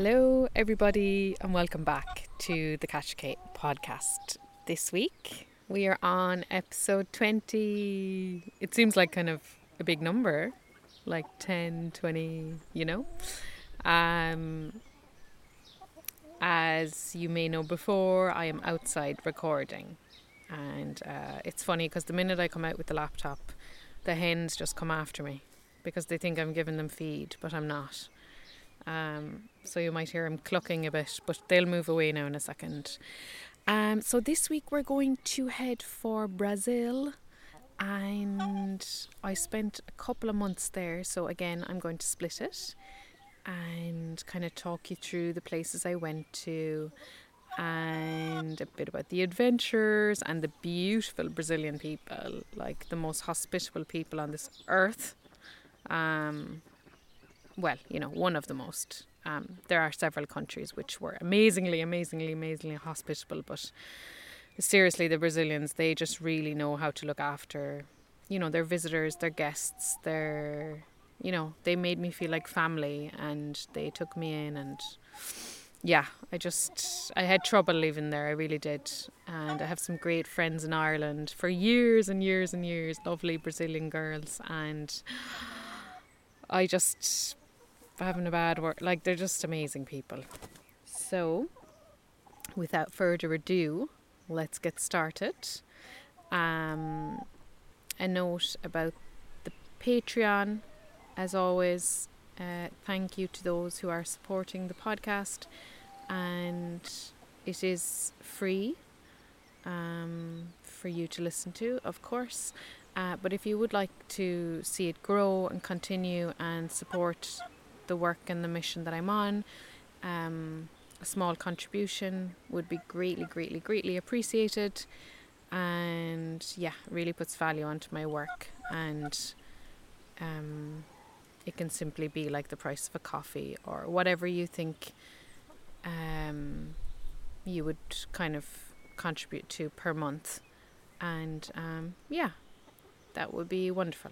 Hello, everybody, and welcome back to the Catch Kate podcast. This week we are on episode 20. It seems like kind of a big number, like 10, 20, you know. Um, as you may know before, I am outside recording, and uh, it's funny because the minute I come out with the laptop, the hens just come after me because they think I'm giving them feed, but I'm not. Um, so you might hear them clucking a bit, but they'll move away now in a second. Um, so this week we're going to head for Brazil, and I spent a couple of months there. So again, I'm going to split it and kind of talk you through the places I went to and a bit about the adventures and the beautiful Brazilian people, like the most hospitable people on this earth. Um, well, you know, one of the most. Um, there are several countries which were amazingly, amazingly, amazingly hospitable, but seriously, the Brazilians, they just really know how to look after, you know, their visitors, their guests, their, you know, they made me feel like family and they took me in and yeah, I just I had trouble leaving there. I really did, and I have some great friends in Ireland for years and years and years. Lovely Brazilian girls, and I just having a bad work. Like they're just amazing people. So, without further ado, let's get started. Um, a note about the Patreon, as always. Uh, thank you to those who are supporting the podcast, and it is free um, for you to listen to, of course. Uh, but if you would like to see it grow and continue and support the work and the mission that I'm on, um, a small contribution would be greatly, greatly, greatly appreciated. And yeah, really puts value onto my work. And um, it can simply be like the price of a coffee or whatever you think um, you would kind of contribute to per month. And um, yeah, that would be wonderful.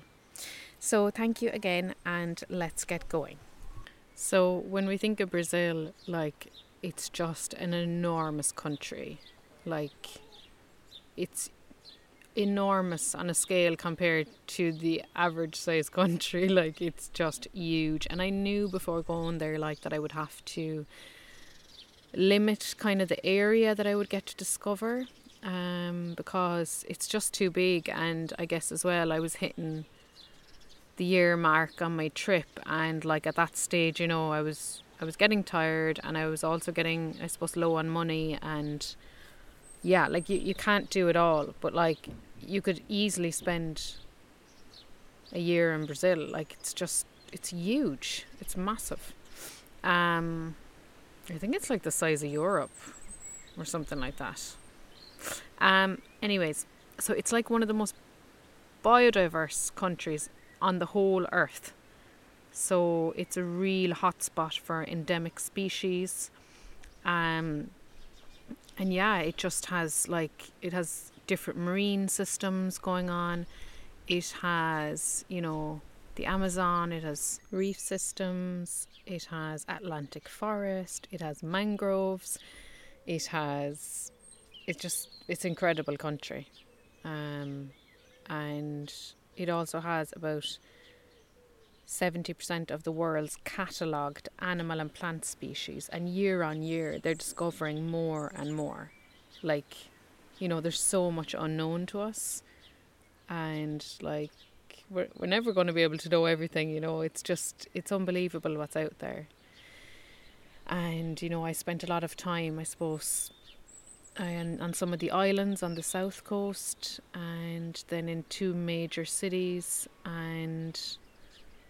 So, thank you again, and let's get going. So when we think of Brazil, like it's just an enormous country. Like it's enormous on a scale compared to the average size country. Like it's just huge. And I knew before going there like that I would have to limit kind of the area that I would get to discover. Um, because it's just too big and I guess as well I was hitting the year mark on my trip and like at that stage you know I was I was getting tired and I was also getting I suppose low on money and yeah like you, you can't do it all but like you could easily spend a year in Brazil like it's just it's huge it's massive. Um I think it's like the size of Europe or something like that. Um anyways so it's like one of the most biodiverse countries on the whole earth. So it's a real hotspot for endemic species. Um, and yeah, it just has like, it has different marine systems going on. It has, you know, the Amazon, it has reef systems, it has Atlantic forest, it has mangroves, it has, it's just, it's incredible country. Um, and it also has about 70% of the world's catalogued animal and plant species, and year on year they're discovering more and more. Like, you know, there's so much unknown to us, and like, we're, we're never going to be able to know everything, you know, it's just, it's unbelievable what's out there. And, you know, I spent a lot of time, I suppose, and on some of the islands on the south coast and then in two major cities and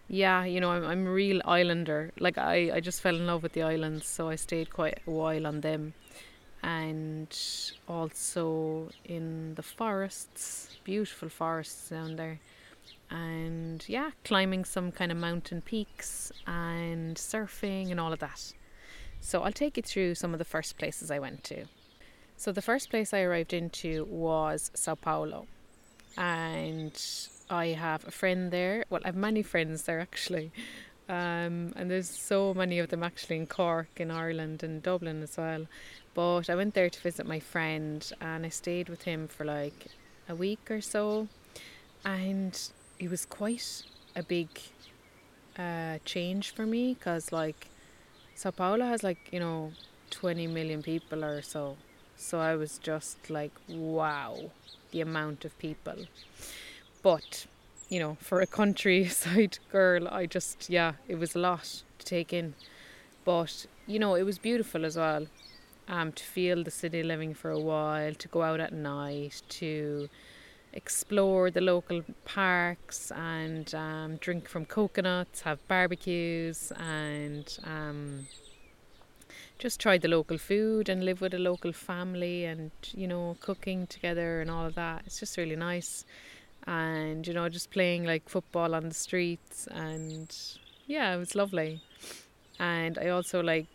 yeah you know I'm, I'm a real islander. Like I, I just fell in love with the islands so I stayed quite a while on them. And also in the forests beautiful forests down there. And yeah climbing some kind of mountain peaks and surfing and all of that. So I'll take you through some of the first places I went to so the first place I arrived into was Sao Paulo, and I have a friend there. Well, I have many friends there actually, Um, and there's so many of them actually in Cork, in Ireland, and Dublin as well. But I went there to visit my friend and I stayed with him for like a week or so. And it was quite a big uh, change for me because, like, Sao Paulo has like, you know, 20 million people or so. So I was just like, wow, the amount of people. But, you know, for a countryside girl, I just, yeah, it was a lot to take in. But, you know, it was beautiful as well. Um, to feel the city living for a while, to go out at night, to explore the local parks and um, drink from coconuts, have barbecues, and um, just try the local food and live with a local family and you know cooking together and all of that. It's just really nice. And you know just playing like football on the streets and yeah it was lovely. And i also like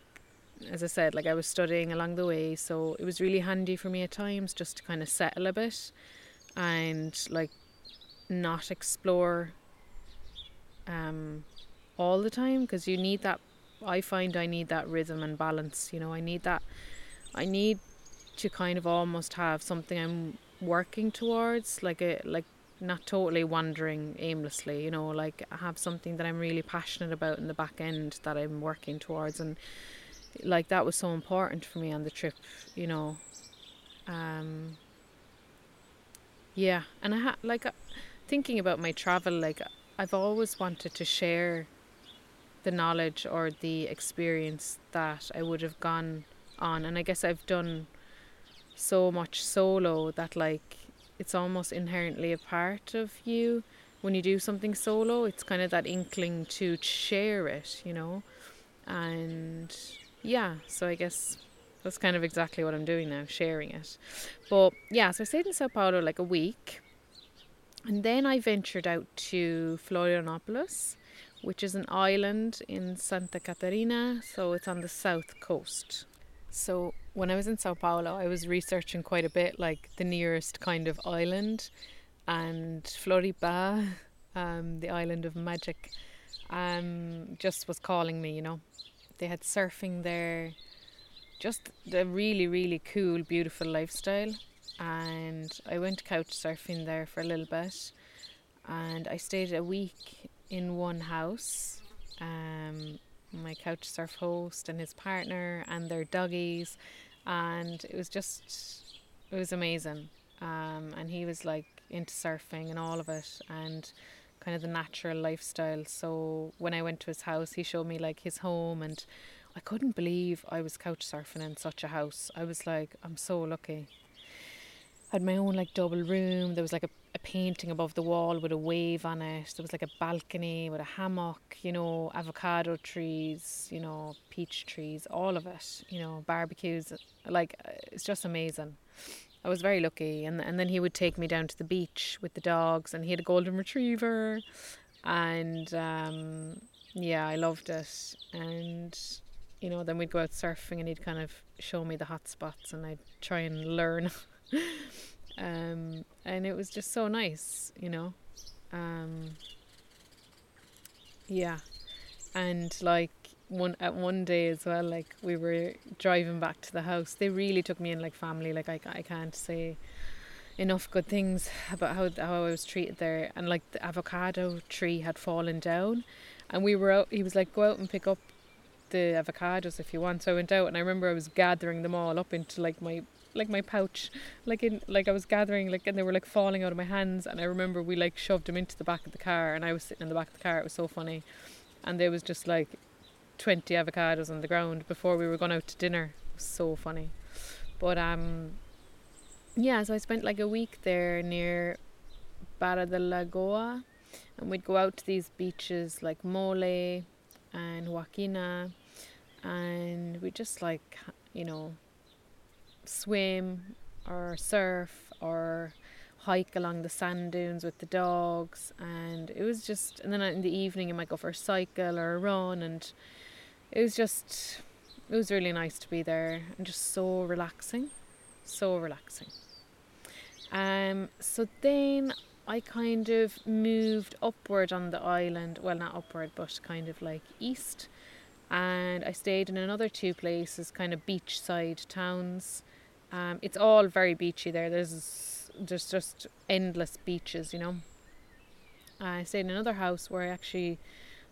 as i said like i was studying along the way so it was really handy for me at times just to kind of settle a bit and like not explore um all the time because you need that I find I need that rhythm and balance. You know, I need that. I need to kind of almost have something I'm working towards, like a like not totally wandering aimlessly. You know, like I have something that I'm really passionate about in the back end that I'm working towards, and like that was so important for me on the trip. You know, um, yeah, and I had like uh, thinking about my travel, like I've always wanted to share the knowledge or the experience that I would have gone on. And I guess I've done so much solo that, like, it's almost inherently a part of you when you do something solo. It's kind of that inkling to share it, you know? And yeah, so I guess that's kind of exactly what I'm doing now, sharing it. But yeah, so I stayed in Sao Paulo like a week. And then I ventured out to Florianopolis which is an island in Santa Catarina, so it's on the south coast. So when I was in Sao Paulo, I was researching quite a bit, like the nearest kind of island, and Floripa, um, the island of magic, um, just was calling me. You know, they had surfing there, just a really really cool, beautiful lifestyle, and I went couch surfing there for a little bit, and I stayed a week in one house. Um, my couch surf host and his partner and their doggies, and it was just it was amazing. Um, and he was like into surfing and all of it, and kind of the natural lifestyle. So when I went to his house, he showed me like his home, and I couldn't believe I was couch surfing in such a house. I was like, I'm so lucky. I had my own like double room. There was like a a painting above the wall with a wave on it. There was like a balcony with a hammock, you know, avocado trees, you know, peach trees, all of it, you know, barbecues. Like, it's just amazing. I was very lucky. And, and then he would take me down to the beach with the dogs, and he had a golden retriever. And um, yeah, I loved it. And, you know, then we'd go out surfing, and he'd kind of show me the hot spots, and I'd try and learn. um, and it was just so nice, you know. Um, yeah, and like one at one day as well, like we were driving back to the house. They really took me in like family. Like I, I can't say enough good things about how how I was treated there. And like the avocado tree had fallen down, and we were out. He was like, "Go out and pick up the avocados if you want." So I went out, and I remember I was gathering them all up into like my like my pouch, like in like I was gathering like and they were like falling out of my hands and I remember we like shoved them into the back of the car and I was sitting in the back of the car. It was so funny, and there was just like twenty avocados on the ground before we were going out to dinner. It was so funny, but um, yeah. So I spent like a week there near Barra da Lagoa, and we'd go out to these beaches like Mole and Joaquina, and we just like you know swim or surf or hike along the sand dunes with the dogs and it was just and then in the evening you might go for a cycle or a run and it was just it was really nice to be there and just so relaxing so relaxing um so then I kind of moved upward on the island. Well, not upward, but kind of like east. And I stayed in another two places, kind of beachside towns. Um, it's all very beachy there. There's there's just endless beaches, you know. I stayed in another house where I actually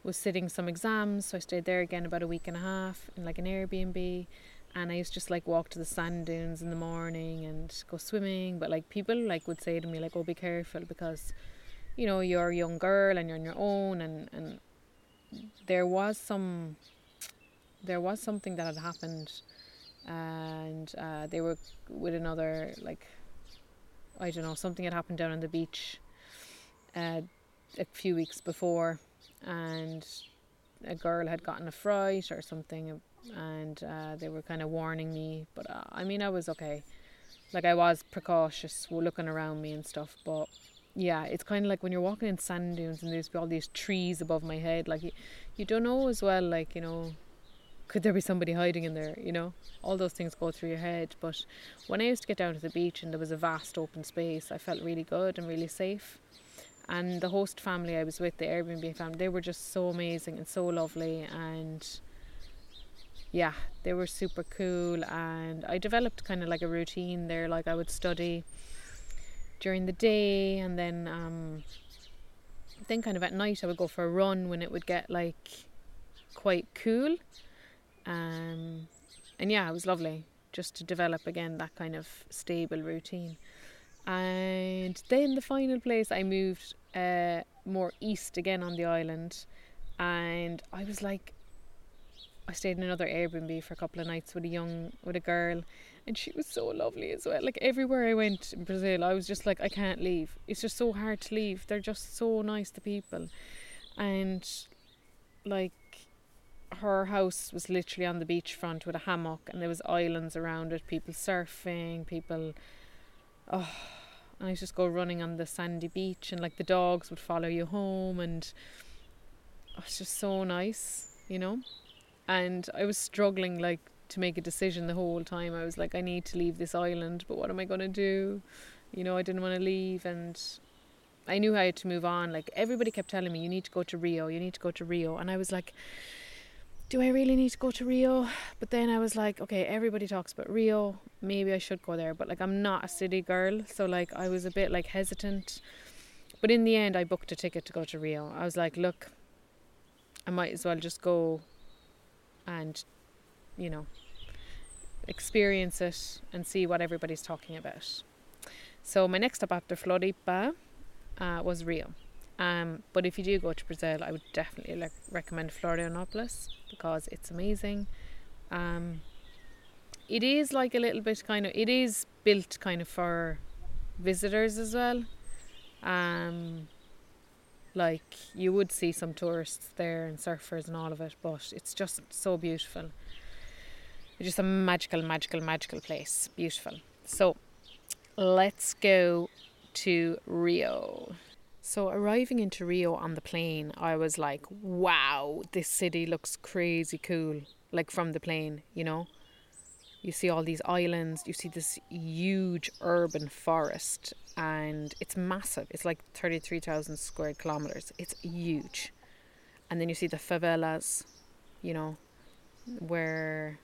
was sitting some exams, so I stayed there again about a week and a half in like an Airbnb and I used to just like walk to the sand dunes in the morning and go swimming. But like people like would say to me like, "Oh, be careful," because you know you're a young girl and you're on your own, and and there was some there was something that had happened, and uh, they were with another like I don't know something had happened down on the beach uh, a few weeks before, and a girl had gotten a fright or something and uh, they were kind of warning me. But uh, I mean, I was okay. Like I was precautious, looking around me and stuff. But yeah, it's kind of like when you're walking in sand dunes and there's all these trees above my head. Like you, you don't know as well. Like you know, could there be somebody hiding in there? You know, all those things go through your head. But when I used to get down to the beach and there was a vast open space, I felt really good and really safe. And the host family I was with, the Airbnb family, they were just so amazing and so lovely and yeah, they were super cool. And I developed kind of like a routine there. Like I would study during the day, and then um, then kind of at night I would go for a run when it would get like quite cool. Um, and yeah, it was lovely just to develop again that kind of stable routine. And then the final place I moved uh, more east again on the island, and I was like, I stayed in another Airbnb for a couple of nights with a young with a girl and she was so lovely as well. Like everywhere I went in Brazil, I was just like I can't leave. It's just so hard to leave. They're just so nice to people. And like her house was literally on the beachfront with a hammock and there was islands around it, people surfing, people oh and I just go running on the sandy beach and like the dogs would follow you home and oh, it's just so nice, you know and I was struggling like to make a decision the whole time. I was like, I need to leave this island, but what am I going to do? You know, I didn't want to leave, and I knew I had to move on. Like everybody kept telling me, you need to go to Rio, you need to go to Rio, and I was like, do I really need to go to Rio? But then I was like, okay, everybody talks about Rio, maybe I should go there, but like I'm not a city girl, so like I was a bit like hesitant. But in the end, I booked a ticket to go to Rio. I was like, look, I might as well just go and, you know, experience it and see what everybody's talking about. So my next stop after Floripa uh, was Rio. Um, but if you do go to Brazil, I would definitely le- recommend Florianopolis because it's amazing. Um, it is like a little bit kind of, it is built kind of for visitors as well. Um, like you would see some tourists there and surfers and all of it, but it's just so beautiful. It's just a magical, magical, magical place. Beautiful. So let's go to Rio. So arriving into Rio on the plane, I was like, wow, this city looks crazy cool. Like from the plane, you know? You see all these islands, you see this huge urban forest, and it's massive. It's like 33,000 square kilometers. It's huge. And then you see the favelas, you know, where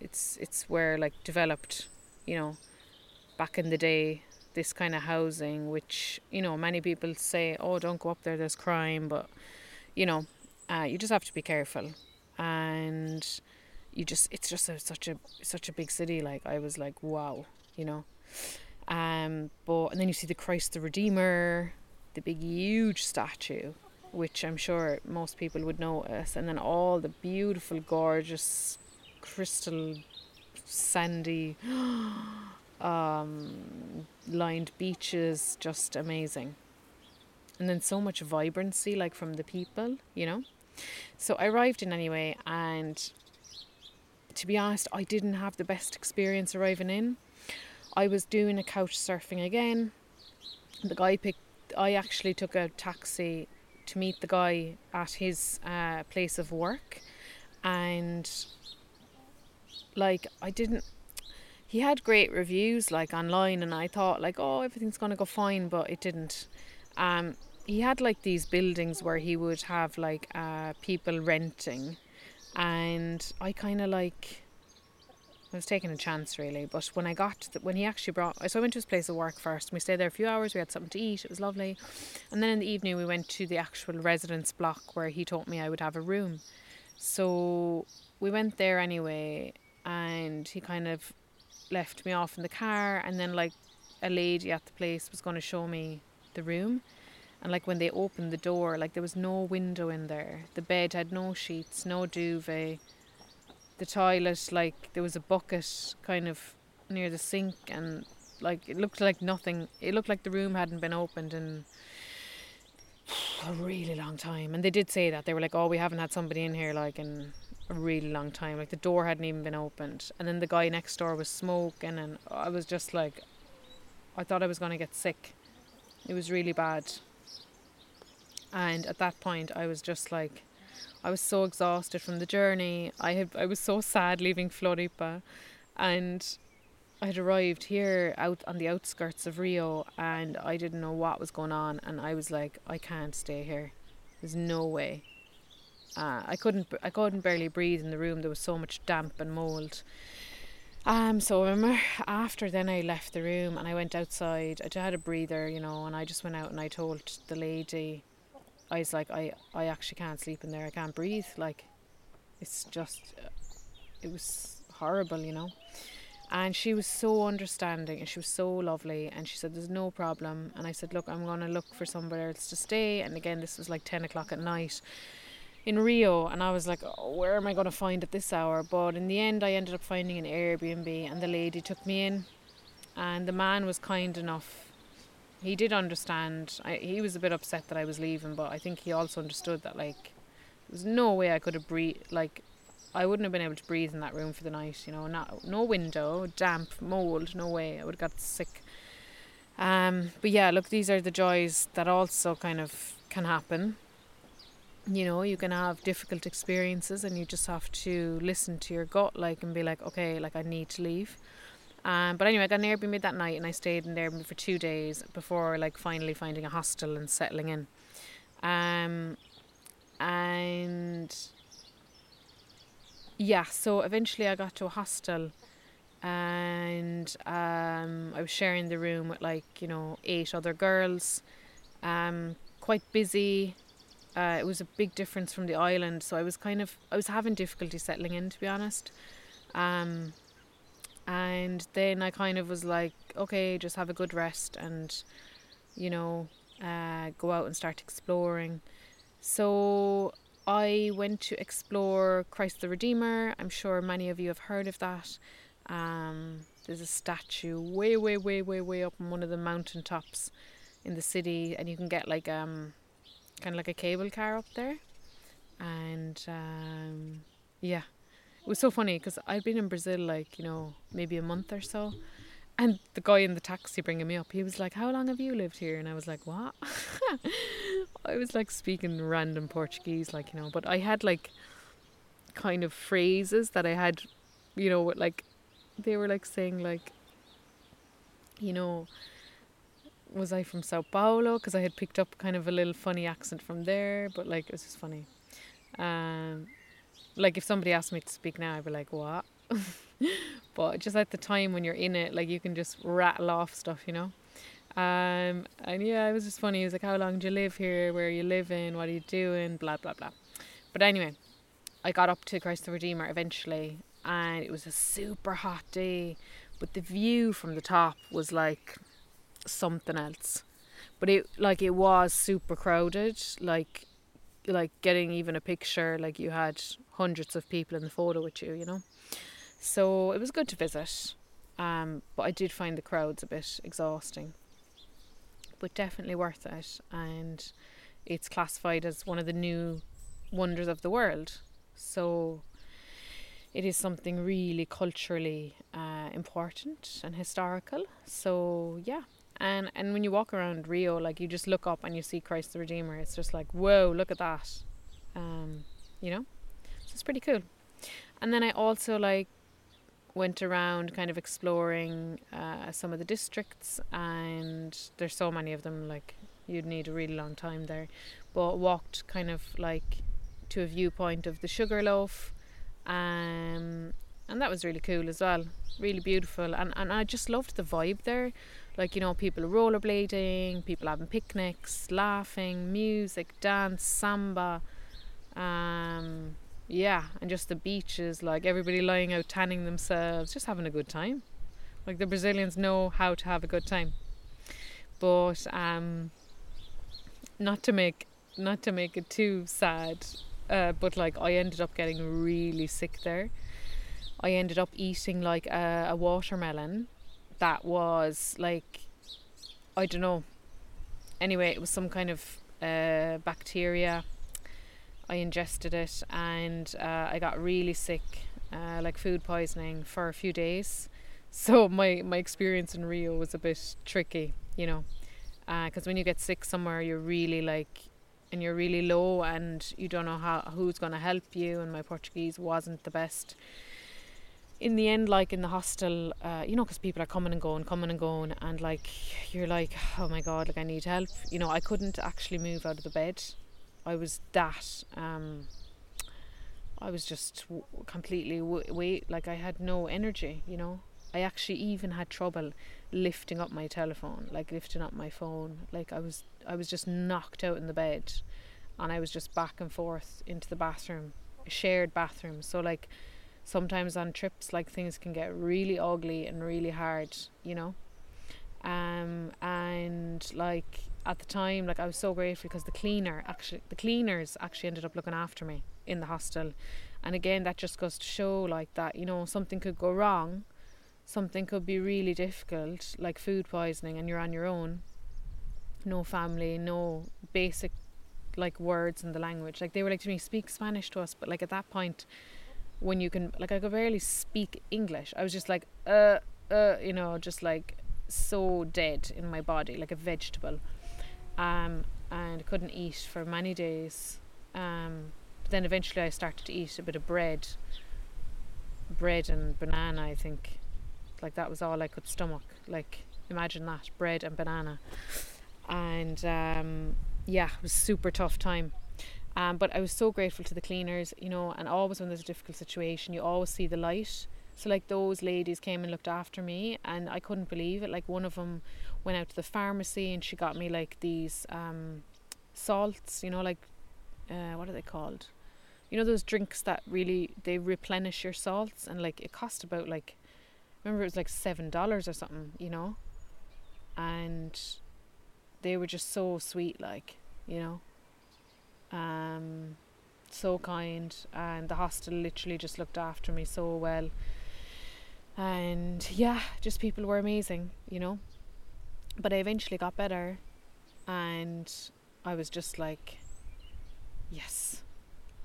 it's it's where like developed, you know, back in the day this kind of housing which, you know, many people say, "Oh, don't go up there, there's crime," but you know, uh, you just have to be careful. And you just it's just a, such a such a big city like I was like, "Wow," you know. Um, but and then you see the Christ the Redeemer, the big huge statue, which I'm sure most people would notice, and then all the beautiful, gorgeous, crystal, sandy, um, lined beaches, just amazing. And then so much vibrancy, like from the people, you know. So I arrived in anyway, and to be honest, I didn't have the best experience arriving in. I was doing a couch surfing again. The guy picked. I actually took a taxi to meet the guy at his uh, place of work, and like I didn't. He had great reviews like online, and I thought like, oh, everything's gonna go fine, but it didn't. Um, he had like these buildings where he would have like uh, people renting, and I kind of like. I was taking a chance really, but when I got the, when he actually brought, so I went to his place of work first. and We stayed there a few hours. We had something to eat. It was lovely, and then in the evening we went to the actual residence block where he told me I would have a room. So we went there anyway, and he kind of left me off in the car, and then like a lady at the place was going to show me the room. And like when they opened the door, like there was no window in there. The bed had no sheets, no duvet. The toilet, like there was a bucket kind of near the sink, and like it looked like nothing. It looked like the room hadn't been opened in a really long time. And they did say that they were like, "Oh, we haven't had somebody in here like in a really long time. Like the door hadn't even been opened, and then the guy next door was smoking, and I was just like, I thought I was gonna get sick. It was really bad. And at that point, I was just like, I was so exhausted from the journey. I had, I was so sad leaving Floripa, and I had arrived here out on the outskirts of Rio, and I didn't know what was going on, and I was like, I can't stay here. There's no way. Uh, I couldn't, I couldn't barely breathe in the room. There was so much damp and mold. Um, so I remember after then I left the room and I went outside. I had a breather, you know, and I just went out and I told the lady, I was like, I, I actually can't sleep in there. I can't breathe. Like, it's just, it was horrible, you know. And she was so understanding and she was so lovely. And she said, There's no problem. And I said, Look, I'm going to look for somewhere else to stay. And again, this was like 10 o'clock at night in Rio, and I was like, oh, where am I going to find at this hour? But in the end, I ended up finding an Airbnb, and the lady took me in, and the man was kind enough. He did understand. I, he was a bit upset that I was leaving, but I think he also understood that like there was no way I could have breathed. Like I wouldn't have been able to breathe in that room for the night. You know, not no window, damp, mold. No way. I would have got sick. Um, but yeah, look, these are the joys that also kind of can happen you know you can have difficult experiences and you just have to listen to your gut like and be like okay like i need to leave. Um, but anyway i got an airbnb that night and i stayed in there for two days before like finally finding a hostel and settling in. Um, and yeah so eventually i got to a hostel and um, i was sharing the room with like you know eight other girls. Um, quite busy uh, it was a big difference from the island, so I was kind of I was having difficulty settling in, to be honest. Um, and then I kind of was like, okay, just have a good rest and, you know, uh, go out and start exploring. So I went to explore Christ the Redeemer. I'm sure many of you have heard of that. Um, there's a statue way, way, way, way, way up on one of the mountain tops in the city, and you can get like um kind of like a cable car up there. And um, yeah, it was so funny because I'd been in Brazil like, you know, maybe a month or so. And the guy in the taxi bringing me up, he was like, How long have you lived here? And I was like, What? I was like speaking random Portuguese, like, you know, but I had like kind of phrases that I had, you know, like they were like saying, like, you know, was I from Sao Paulo? Because I had picked up kind of a little funny accent from there, but like it was just funny. Um, like if somebody asked me to speak now, I'd be like, what? but just at the time when you're in it, like you can just rattle off stuff, you know. Um, and yeah, it was just funny. He was like, "How long do you live here? Where are you living? What are you doing?" Blah blah blah. But anyway, I got up to Christ the Redeemer eventually, and it was a super hot day, but the view from the top was like something else. But it like it was super crowded. Like like getting even a picture, like you had hundreds of people in the photo with you, you know. So it was good to visit. Um, but I did find the crowds a bit exhausting. But definitely worth it and it's classified as one of the new wonders of the world. So it is something really culturally uh, important and historical. So yeah, and and when you walk around Rio, like you just look up and you see Christ the Redeemer. It's just like whoa, look at that, um, you know. So it's pretty cool. And then I also like went around kind of exploring uh, some of the districts, and there's so many of them. Like You'd need a really long time there. But walked kind of like to a viewpoint of the Sugarloaf, um, and that was really cool as well. Really beautiful, and and I just loved the vibe there. Like you know, people rollerblading, people having picnics, laughing, music, dance, samba. Um, yeah, and just the beaches, like everybody lying out tanning themselves, just having a good time. Like the Brazilians know how to have a good time. But um, not to make not to make it too sad, uh, but like I ended up getting really sick there. I ended up eating like a, a watermelon that was like I don't know. Anyway, it was some kind of uh, bacteria. I ingested it and uh, I got really sick, uh, like food poisoning for a few days. So my my experience in Rio was a bit tricky, you know, because uh, when you get sick somewhere, you're really like, and you're really low, and you don't know how who's gonna help you. And my Portuguese wasn't the best. In the end, like in the hostel, uh, you know, because people are coming and going, coming and going, and like you're like, oh my god, like I need help. You know, I couldn't actually move out of the bed. I was that. Um, I was just w- completely w- like I had no energy. You know, I actually even had trouble lifting up my telephone, like lifting up my phone. Like I was I was just knocked out in the bed and I was just back and forth into the bathroom, shared bathroom. So like sometimes on trips like things can get really ugly and really hard, you know. Um and like at the time like I was so grateful because the cleaner actually the cleaners actually ended up looking after me in the hostel. And again that just goes to show like that, you know, something could go wrong something could be really difficult, like food poisoning, and you're on your own, no family, no basic like words in the language. Like they were like to me, speak Spanish to us, but like at that point, when you can, like I could barely speak English. I was just like, uh, uh, you know, just like so dead in my body, like a vegetable. Um, and couldn't eat for many days. Um, but then eventually I started to eat a bit of bread, bread and banana, I think like that was all I could stomach. Like imagine that bread and banana, and um, yeah, it was super tough time. Um, but I was so grateful to the cleaners, you know, and always when there's a difficult situation, you always see the light. So like those ladies came and looked after me, and I couldn't believe it. Like one of them went out to the pharmacy and she got me like these um, salts, you know, like uh, what are they called? You know those drinks that really they replenish your salts, and like it cost about like remember it was like seven dollars or something, you know. And they were just so sweet, like you know. Um, so kind, and the hostel literally just looked after me so well. And yeah, just people were amazing, you know. But I eventually got better, and I was just like, yes,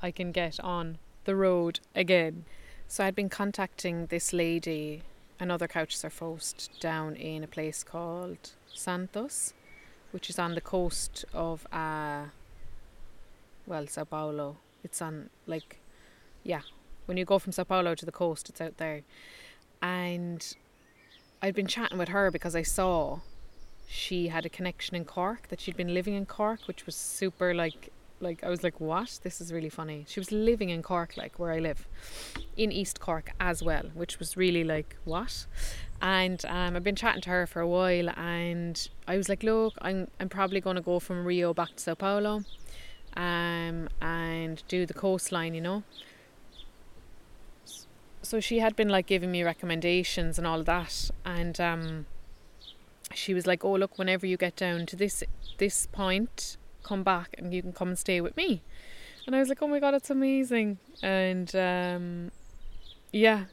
I can get on the road again. So I'd been contacting this lady another couch surfing down in a place called Santos, which is on the coast of uh, well Sao Paulo. It's on like yeah, when you go from Sao Paulo to the coast, it's out there. And I'd been chatting with her because I saw she had a connection in Cork that she'd been living in Cork, which was super like like I was like, what? This is really funny. She was living in Cork, like where I live, in East Cork as well, which was really like what? And um, I've been chatting to her for a while, and I was like, look, I'm I'm probably going to go from Rio back to Sao Paulo, um, and do the coastline, you know. So she had been like giving me recommendations and all that, and um, she was like, oh look, whenever you get down to this this point come back and you can come and stay with me. And I was like, oh my god, it's amazing. And um, yeah,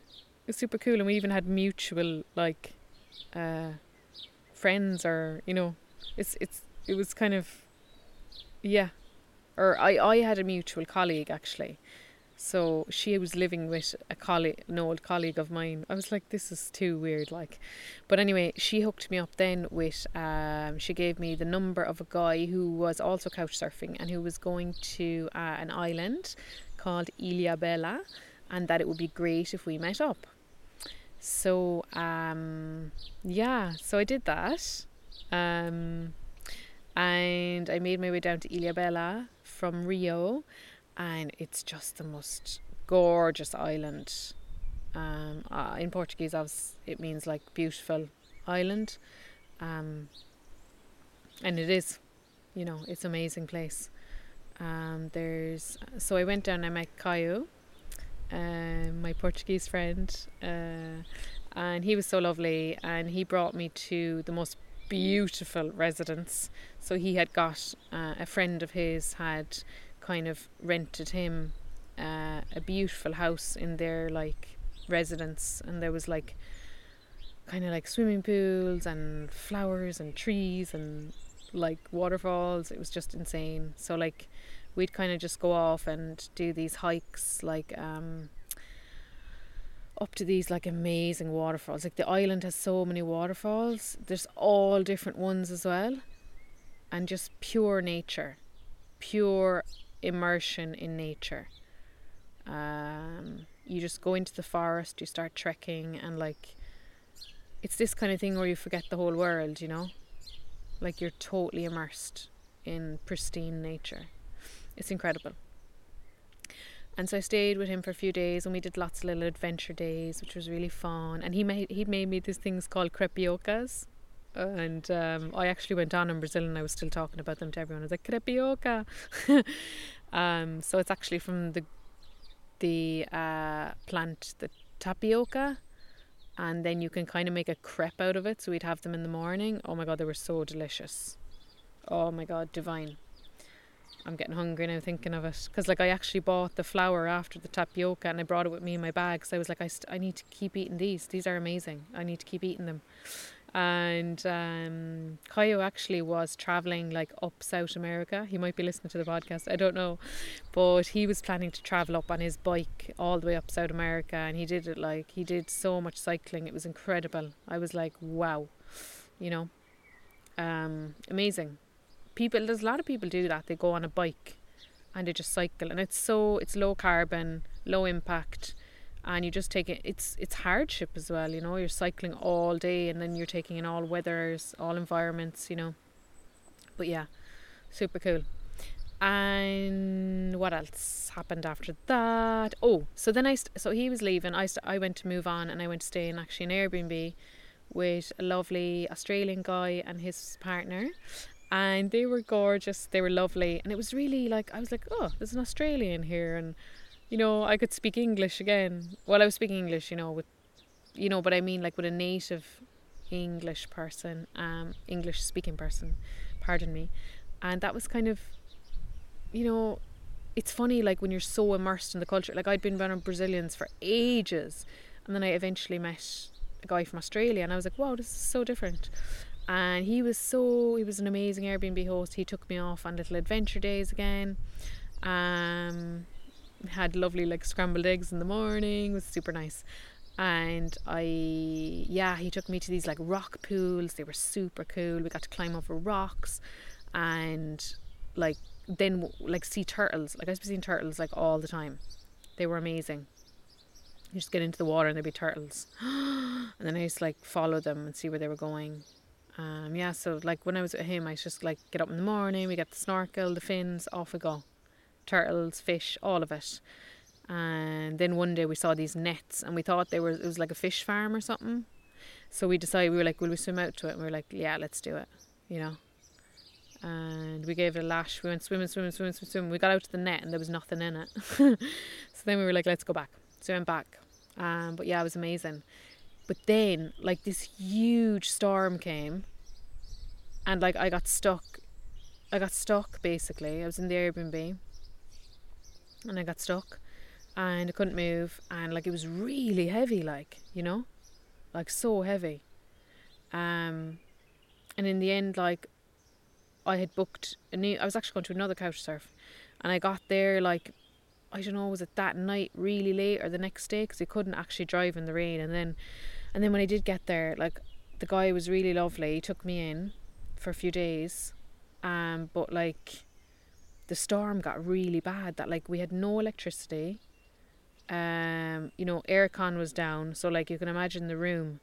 it's super cool. And we even had mutual like uh, friends, or you know, it's it's it was kind of yeah. Or I I had a mutual colleague actually so she was living with a colleague, an old colleague of mine. I was like, this is too weird, like. But anyway, she hooked me up then with. Um, she gave me the number of a guy who was also couch surfing and who was going to uh, an island called Ilhabela, and that it would be great if we met up. So um, yeah, so I did that. Um, and I made my way down to Ilhabela from Rio, and it's just the most gorgeous island. Um, uh, in Portuguese, it means like beautiful island, um, and it is. You know, it's amazing place. Um, there's so I went down. I met Caio, uh, my Portuguese friend, uh, and he was so lovely. And he brought me to the most beautiful residence. So he had got uh, a friend of his had kind of rented him uh, a beautiful house in their like residence, and there was like kind of like swimming pools and flowers and trees and like waterfalls. It was just insane. So like we'd kind of just go off and do these hikes like um up to these like amazing waterfalls. Like the island has so many waterfalls. There's all different ones as well. And just pure nature. Pure immersion in nature. Um, you just go into the forest, you start trekking and like it's this kind of thing where you forget the whole world, you know? Like you're totally immersed in pristine nature. It's incredible. And so I stayed with him for a few days and we did lots of little adventure days, which was really fun. And he made he made me these things called crepiocas. And um, I actually went on in Brazil and I was still talking about them to everyone. I was like, crepioca. um, so it's actually from the the uh, plant, the tapioca. And then you can kind of make a crepe out of it. So we'd have them in the morning. Oh my God, they were so delicious. Oh my God, divine. I'm getting hungry now thinking of it. Because like I actually bought the flour after the tapioca and I brought it with me in my bag so I was like I, st- I need to keep eating these. These are amazing. I need to keep eating them. And um, Caio actually was traveling like up South America. He might be listening to the podcast. I don't know. But he was planning to travel up on his bike all the way up South America and he did it like he did so much cycling. It was incredible. I was like wow. You know? Um, amazing people there's a lot of people do that. They go on a bike and they just cycle and it's so it's low carbon low impact and you just take it it's it's hardship as well you know? You're cycling all day and then you're taking in all weathers all environments you know? But yeah super cool. And what else happened after that? Oh so then i st- so he was leaving. I st- i went to move on and i went to stay in actually an airbnb with a lovely australian guy and his partner and they were gorgeous they were lovely and it was really like i was like oh there's an australian here and you know i could speak english again. Well i was speaking english you know with you know but i mean like with a native english person um english speaking person pardon me and that was kind of you know it's funny like when you're so immersed in the culture like i'd been around brazilians for ages and then i eventually met a guy from australia and i was like wow this is so different and he was so he was an amazing Airbnb host. He took me off on little adventure days again. Um, had lovely like scrambled eggs in the morning. It was super nice. And I, yeah, he took me to these like rock pools. They were super cool. We got to climb over rocks, and like then like see turtles. Like I was seeing turtles like all the time. They were amazing. You just get into the water and there'd be turtles, and then I used to like follow them and see where they were going um, yeah, so like when I was with him, I just like get up in the morning, we get the snorkel, the fins, off we go. Turtles, fish, all of it. And then one day we saw these nets and we thought they were it was like a fish farm or something. So we decided we were like, will we swim out to it? And we were like, yeah, let's do it, you know. And we gave it a lash. We went swimming, swimming, swimming, swimming, swimming. We got out to the net and there was nothing in it. so then we were like, let's go back. So we went back. Um, but yeah, it was amazing. But then, like, this huge storm came, and like, I got stuck. I got stuck basically. I was in the Airbnb, and I got stuck, and I couldn't move, and like, it was really heavy, like, you know, like, so heavy. Um, and in the end, like, I had booked a new, I was actually going to another couch surf, and I got there, like, I don't know, was it that night really late or the next day? Because I couldn't actually drive in the rain. And then and then when I did get there, like the guy was really lovely. He took me in for a few days. Um, but like the storm got really bad that like we had no electricity. Um, you know, aircon was down, so like you can imagine the room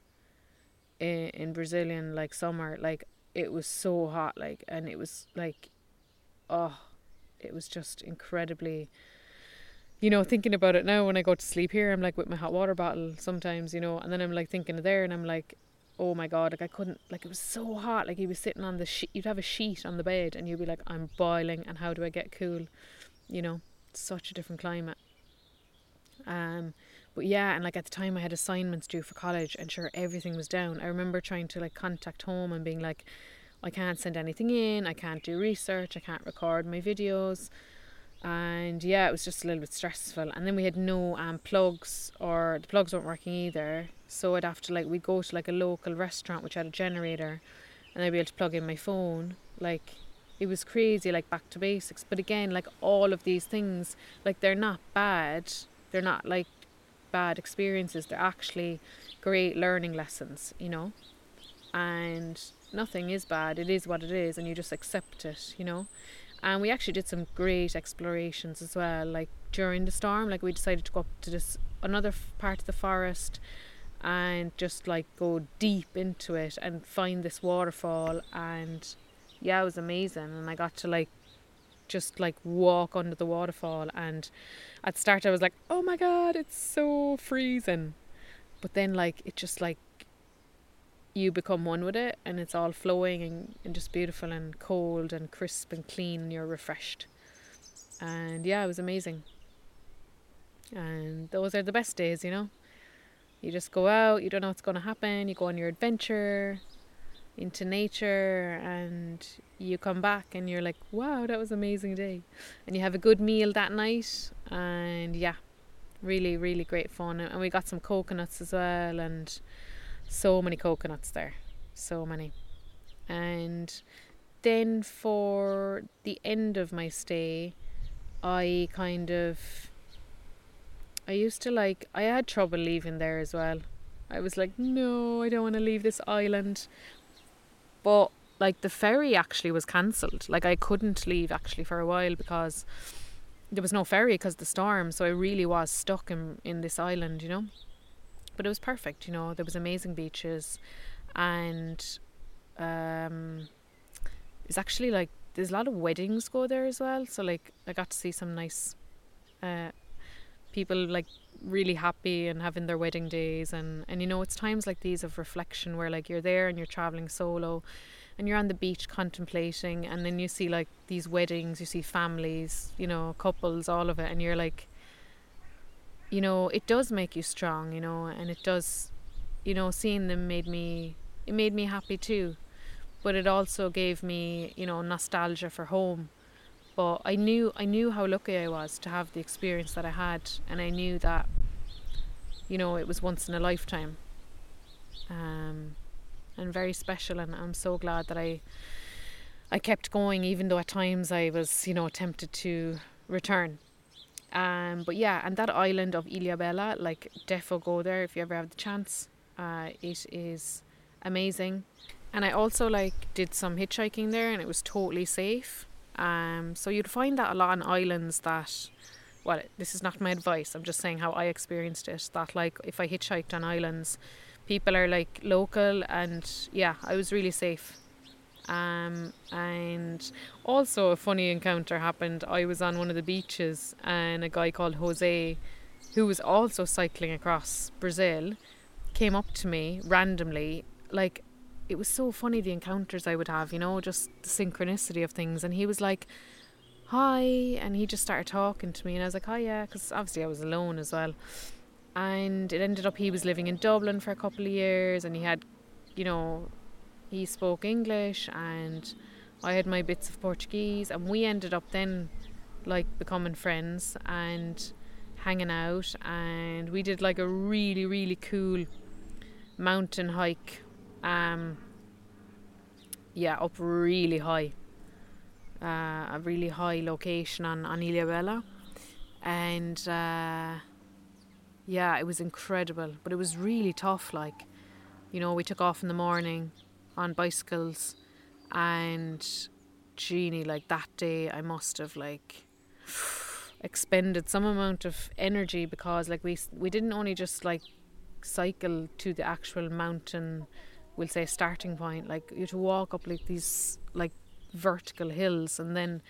in, in Brazilian like summer, like it was so hot, like, and it was like, oh, it was just incredibly. You know, thinking about it now when I go to sleep here, I'm like with my hot water bottle sometimes, you know, and then I'm like thinking of there, and I'm like, oh my god, like I couldn't, like it was so hot. Like you was sitting on the sheet, you'd have a sheet on the bed, and you'd be like, I'm boiling, and how do I get cool? You know, such a different climate. Um, but yeah, and like at the time I had assignments due for college, and sure everything was down. I remember trying to like contact home and being like, I can't send anything in, I can't do research, I can't record my videos. And yeah, it was just a little bit stressful. And then we had no um, plugs, or the plugs weren't working either. So I'd have to like we'd go to like a local restaurant which had a generator, and I'd be able to plug in my phone. Like it was crazy, like back to basics. But again, like all of these things, like they're not bad. They're not like bad experiences. They're actually great learning lessons, you know. And nothing is bad. It is what it is, and you just accept it, you know. And we actually did some great explorations as well. Like during the storm, like we decided to go up to this another f- part of the forest and just like go deep into it and find this waterfall. And yeah it was amazing. And I got to like just like walk under the waterfall. And at start I was like oh my god it's so freezing. But then like it just like you become one with it and it's all flowing and, and just beautiful and cold and crisp and clean and you're refreshed and yeah it was amazing and those are the best days you know you just go out, you don't know what's going to happen, you go on your adventure into nature and you come back and you're like, wow, that was an amazing day. And you have a good meal that night and yeah, really, really great fun. And we got some coconuts as well and so many coconuts there. So many. And then for the end of my stay, I kind of I used to like, I had trouble leaving there as well. I was like, no, I don't want to leave this island. But like the ferry actually was cancelled. Like I couldn't leave actually for a while because there was no ferry because the storm. So I really was stuck in in this island, you know. But it was perfect, you know. There was amazing beaches, and um, it's actually like there's a lot of weddings go there as well. So like I got to see some nice uh, people like really happy and having their wedding days and and you know it's times like these of reflection where like you're there and you're traveling solo and you're on the beach contemplating and then you see like these weddings you see families you know couples all of it and you're like you know it does make you strong you know and it does you know seeing them made me it made me happy too. But it also gave me you know nostalgia for home. But I knew I knew how lucky I was to have the experience that I had and I knew that you know it was once in a lifetime. Um, and very special and I'm so glad that I I kept going even though at times I was you know tempted to return um, but yeah and that island of Ilhabela like defo go there if you ever have the chance uh, it is amazing and I also like did some hitchhiking there and it was totally safe um, so you'd find that a lot on islands that, well, this is not my advice. I'm just saying how I experienced it. That like if I hitchhiked on islands, people are like local, and yeah, I was really safe. Um, and also a funny encounter happened. I was on one of the beaches, and a guy called Jose, who was also cycling across Brazil, came up to me randomly, like it was so funny the encounters I would have, you know, just the synchronicity of things. And he was like, "Hi," and he just started talking to me, and I was like, "Hi, yeah," because obviously I was alone as well. And it ended up he was living in Dublin for a couple of years, and he had, you know, he spoke English, and I had my bits of Portuguese, and we ended up then like becoming friends and hanging out, and we did like a really really cool mountain hike um, yeah, up really high. Uh, a really high location on, on Ilhabela. And uh, yeah, it was incredible, but it was really tough. Like, you know, we took off in the morning on bicycles, and Jeannie, like that day, I must have like expended some amount of energy because like we we didn't only just like cycle to the actual mountain we'll say starting point like you have to walk up like these like vertical hills and then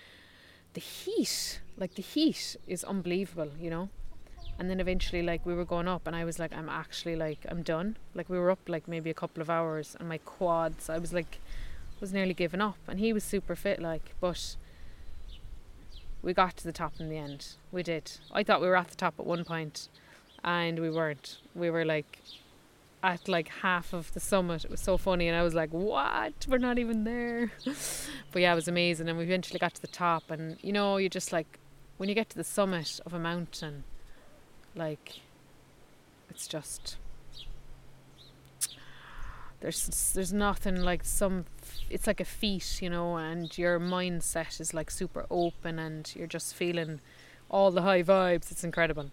the heat like the heat is unbelievable you know and then eventually like we were going up and i was like i'm actually like i'm done like we were up like maybe a couple of hours and my quads i was like was nearly giving up and he was super fit like but we got to the top in the end we did i thought we were at the top at one point and we weren't we were like at like half of the summit. It was so funny, and I was like, "What? We're not even there." but yeah, it was amazing, and we eventually got to the top. And you know, you just like when you get to the summit of a mountain, like it's just there's there's nothing like some. It's like a feat, you know, and your mindset is like super open, and you're just feeling all the high vibes. It's incredible.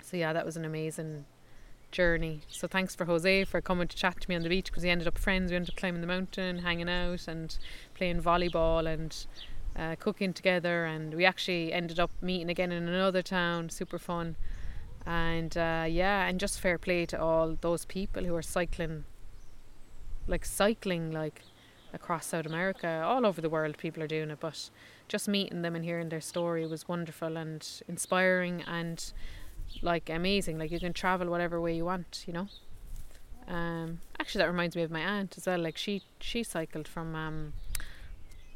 So yeah, that was an amazing journey. So thanks for Jose for coming to chat to me on the beach because he ended up friends. We ended up climbing the mountain, hanging out, and playing volleyball and uh, cooking together. And we actually ended up meeting again in another town. Super fun. And uh, yeah, and just fair play to all those people who are cycling, like cycling, like across South America, all over the world. People are doing it, but just meeting them and hearing their story was wonderful and inspiring and like amazing. Like you can travel whatever way you want, you know. Um, actually, that reminds me of my aunt as well. Like she she cycled from um,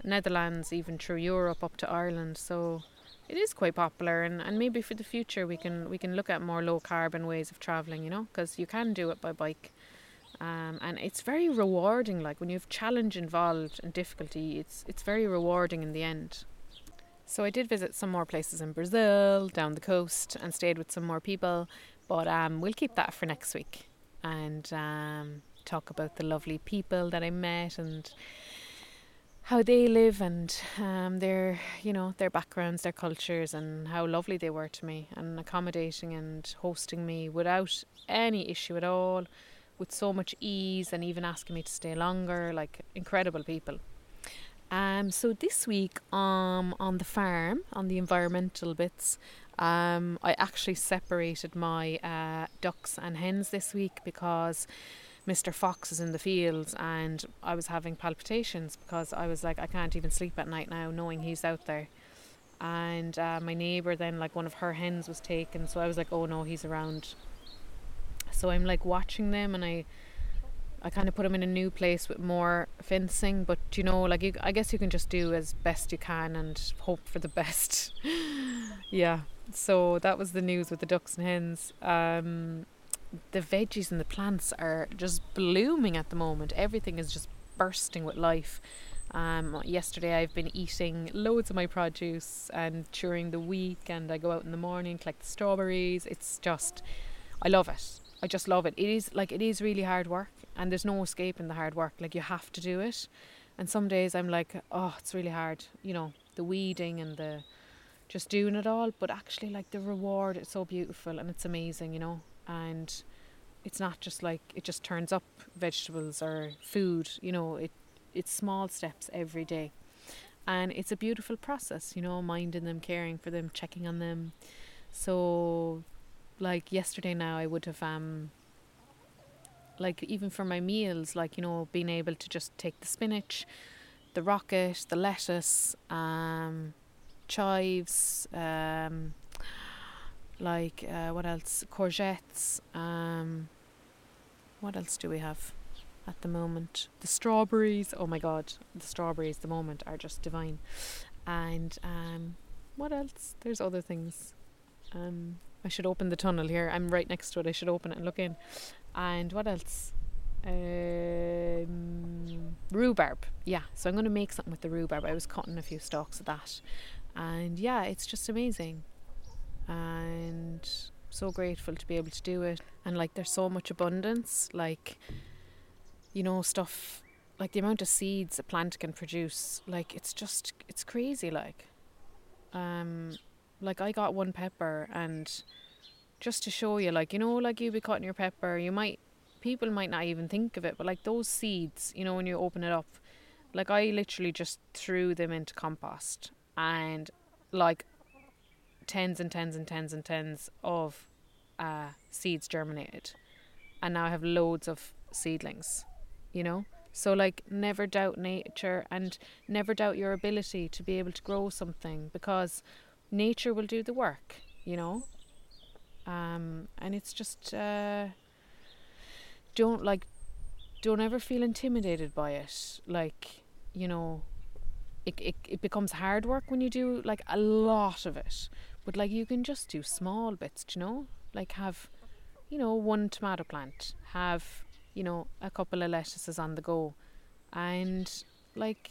Netherlands even through Europe up to Ireland. So it is quite popular, and, and maybe for the future we can we can look at more low carbon ways of traveling. You know, because you can do it by bike. Um, and it's very rewarding. Like when you have challenge involved and difficulty, it's it's very rewarding in the end. So I did visit some more places in Brazil, down the coast, and stayed with some more people. But um, we'll keep that for next week and um, talk about the lovely people that I met and how they live and um, their you know their backgrounds, their cultures, and how lovely they were to me and accommodating and hosting me without any issue at all, with so much ease and even asking me to stay longer. Like incredible people. Um, so this week um, on the farm, on the environmental bits, um, I actually separated my uh, ducks and hens this week because Mr. Fox is in the fields and I was having palpitations because I was like, I can't even sleep at night now knowing he's out there. And uh, my neighbour then, like one of her hens was taken, so I was like, oh no, he's around. So I'm like watching them and I I kind of put them in a new place with more fencing, but you know, like you, I guess you can just do as best you can and hope for the best. yeah. So that was the news with the ducks and hens. Um, the veggies and the plants are just blooming at the moment. Everything is just bursting with life. Um, yesterday I've been eating loads of my produce, and during the week, and I go out in the morning collect the strawberries. It's just, I love it. I just love it. It is like it is really hard work, and there's no escaping the hard work. Like you have to do it. And some days I'm like, oh, it's really hard. You know, the weeding and the just doing it all. But actually, like the reward, it's so beautiful and it's amazing. You know, and it's not just like it just turns up vegetables or food. You know, it it's small steps every day, and it's a beautiful process. You know, minding them, caring for them, checking on them. So like yesterday now I would have um like even for my meals like you know being able to just take the spinach the rocket the lettuce um chives um like uh, what else courgettes um what else do we have at the moment the strawberries oh my god the strawberries at the moment are just divine and um what else there's other things um I should open the tunnel here. I'm right next to it. I should open it and look in. And what else? Um, rhubarb. Yeah, so I'm going to make something with the rhubarb. I was cutting a few stalks of that. And yeah, it's just amazing. And so grateful to be able to do it. And like, there's so much abundance. Like, you know, stuff like the amount of seeds a plant can produce. Like, it's just, it's crazy. Like, um, like I got one pepper and just to show you, like, you know, like you be cutting your pepper, you might people might not even think of it, but like those seeds, you know, when you open it up, like I literally just threw them into compost and like tens and tens and tens and tens of uh, seeds germinated. And now I have loads of seedlings. you know? So, like, never doubt nature and never doubt your ability to be able to grow something because nature will do the work, you know? Um, and it's just, uh, don't like, don't ever feel intimidated by it. Like, you know, it, it, it becomes hard work when you do like a lot of it. But like, you can just do small bits, you know? Like, have, you know, one tomato plant, have you know, a couple of lettuces on the go. And like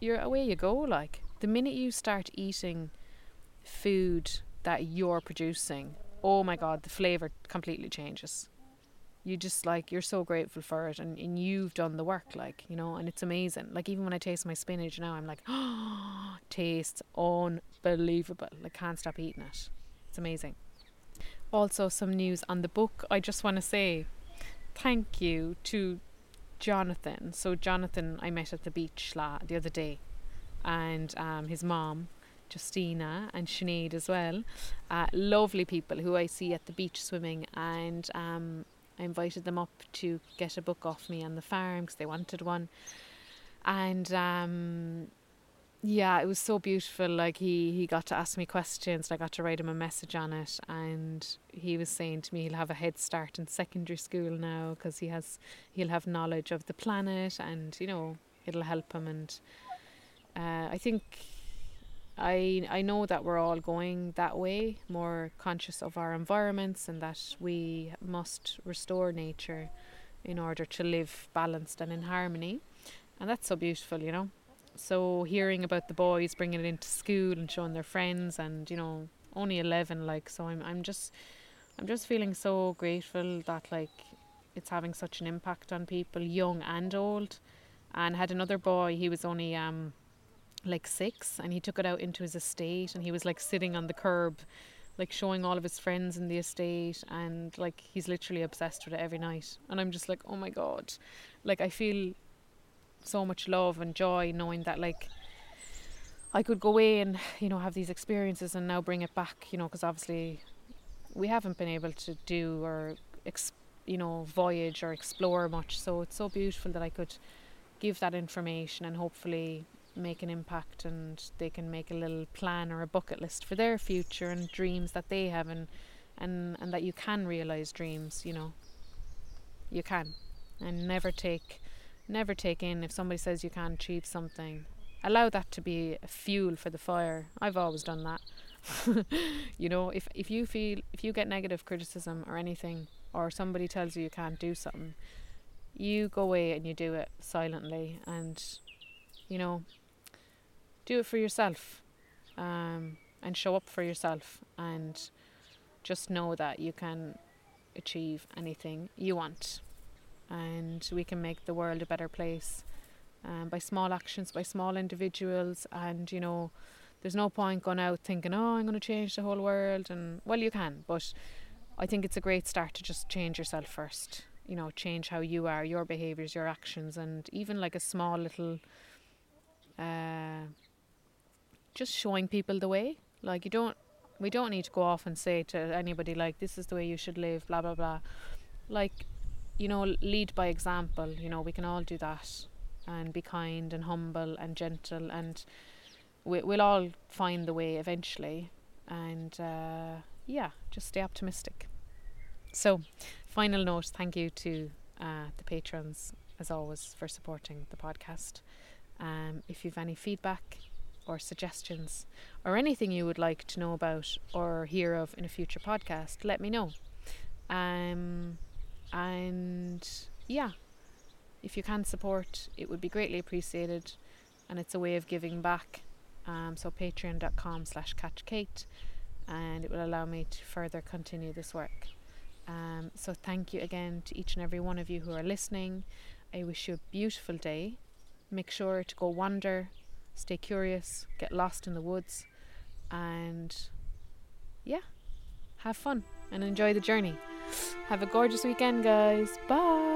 you're away you go like the minute you start eating food that you're producing, oh my god, the flavour completely changes. You just like you're so grateful for it and, and you've done the work, like, you know, and it's amazing. Like even when I taste my spinach now I'm like, oh tastes unbelievable. i can't stop eating it. It's amazing. Also some news on the book. I just wanna say thank you to Jonathan. So Jonathan, I met at the beach la- the other day, and um, his mom, Justina, and Sinead as well. Uh, lovely people who I see at the beach swimming, and um, I invited them up to get a book off me on the farm because they wanted one. And um, yeah, it was so beautiful. Like he he got to ask me questions. I got to write him a message on it, and he was saying to me he'll have a head start in secondary school now because he has he'll have knowledge of the planet, and you know it'll help him. And uh, I think I I know that we're all going that way, more conscious of our environments, and that we must restore nature in order to live balanced and in harmony. And that's so beautiful, you know so hearing about the boys bringing it into school and showing their friends and you know only 11 like so I'm I'm just I'm just feeling so grateful that like it's having such an impact on people young and old and had another boy he was only um like 6 and he took it out into his estate and he was like sitting on the curb like showing all of his friends in the estate and like he's literally obsessed with it every night. And I'm just like oh my god. Like I feel so much love and joy knowing that like I could go away and you know have these experiences and now bring it back you know because obviously we haven't been able to do or ex- you know voyage or explore much. So it's so beautiful that I could give that information and hopefully make an impact and they can make a little plan or a bucket list for their future and dreams that they have and and, and that you can realize dreams you know you can and never take never take in if somebody says you can't achieve something. Allow that to be a fuel for the fire. I've always done that. you know, if if you feel if you get negative criticism or anything, or somebody tells you you can't do something, you go away and you do it silently, and you know, do it for yourself, um, and show up for yourself, and just know that you can achieve anything you want and we can make the world a better place um, by small actions, by small individuals. And you know, there's no point going out thinking, oh, I'm going to change the whole world. And well, you can, but I think it's a great start to just change yourself first. You know, change how you are, your behaviors, your actions, and even like a small little. Uh, just showing people the way. Like you don't, we don't need to go off and say to anybody like this is the way you should live. Blah blah blah. Like you know, lead by example. You know, we can all do that and be kind and humble and gentle, and we, we'll all find the way eventually. And uh, yeah, just stay optimistic. So, final note thank you to uh, the patrons, as always, for supporting the podcast. Um, if you've any feedback or suggestions or anything you would like to know about or hear of in a future podcast, let me know. Um, and yeah, if you can support, it would be greatly appreciated, and it's a way of giving back. Um, so patreon.com slash catchkate, and it will allow me to further continue this work. Um, so thank you again to each and every one of you who are listening. I wish you a beautiful day. Make sure to go wander, stay curious, get lost in the woods, and yeah, have fun and enjoy the journey. Have a gorgeous weekend, guys. Bye.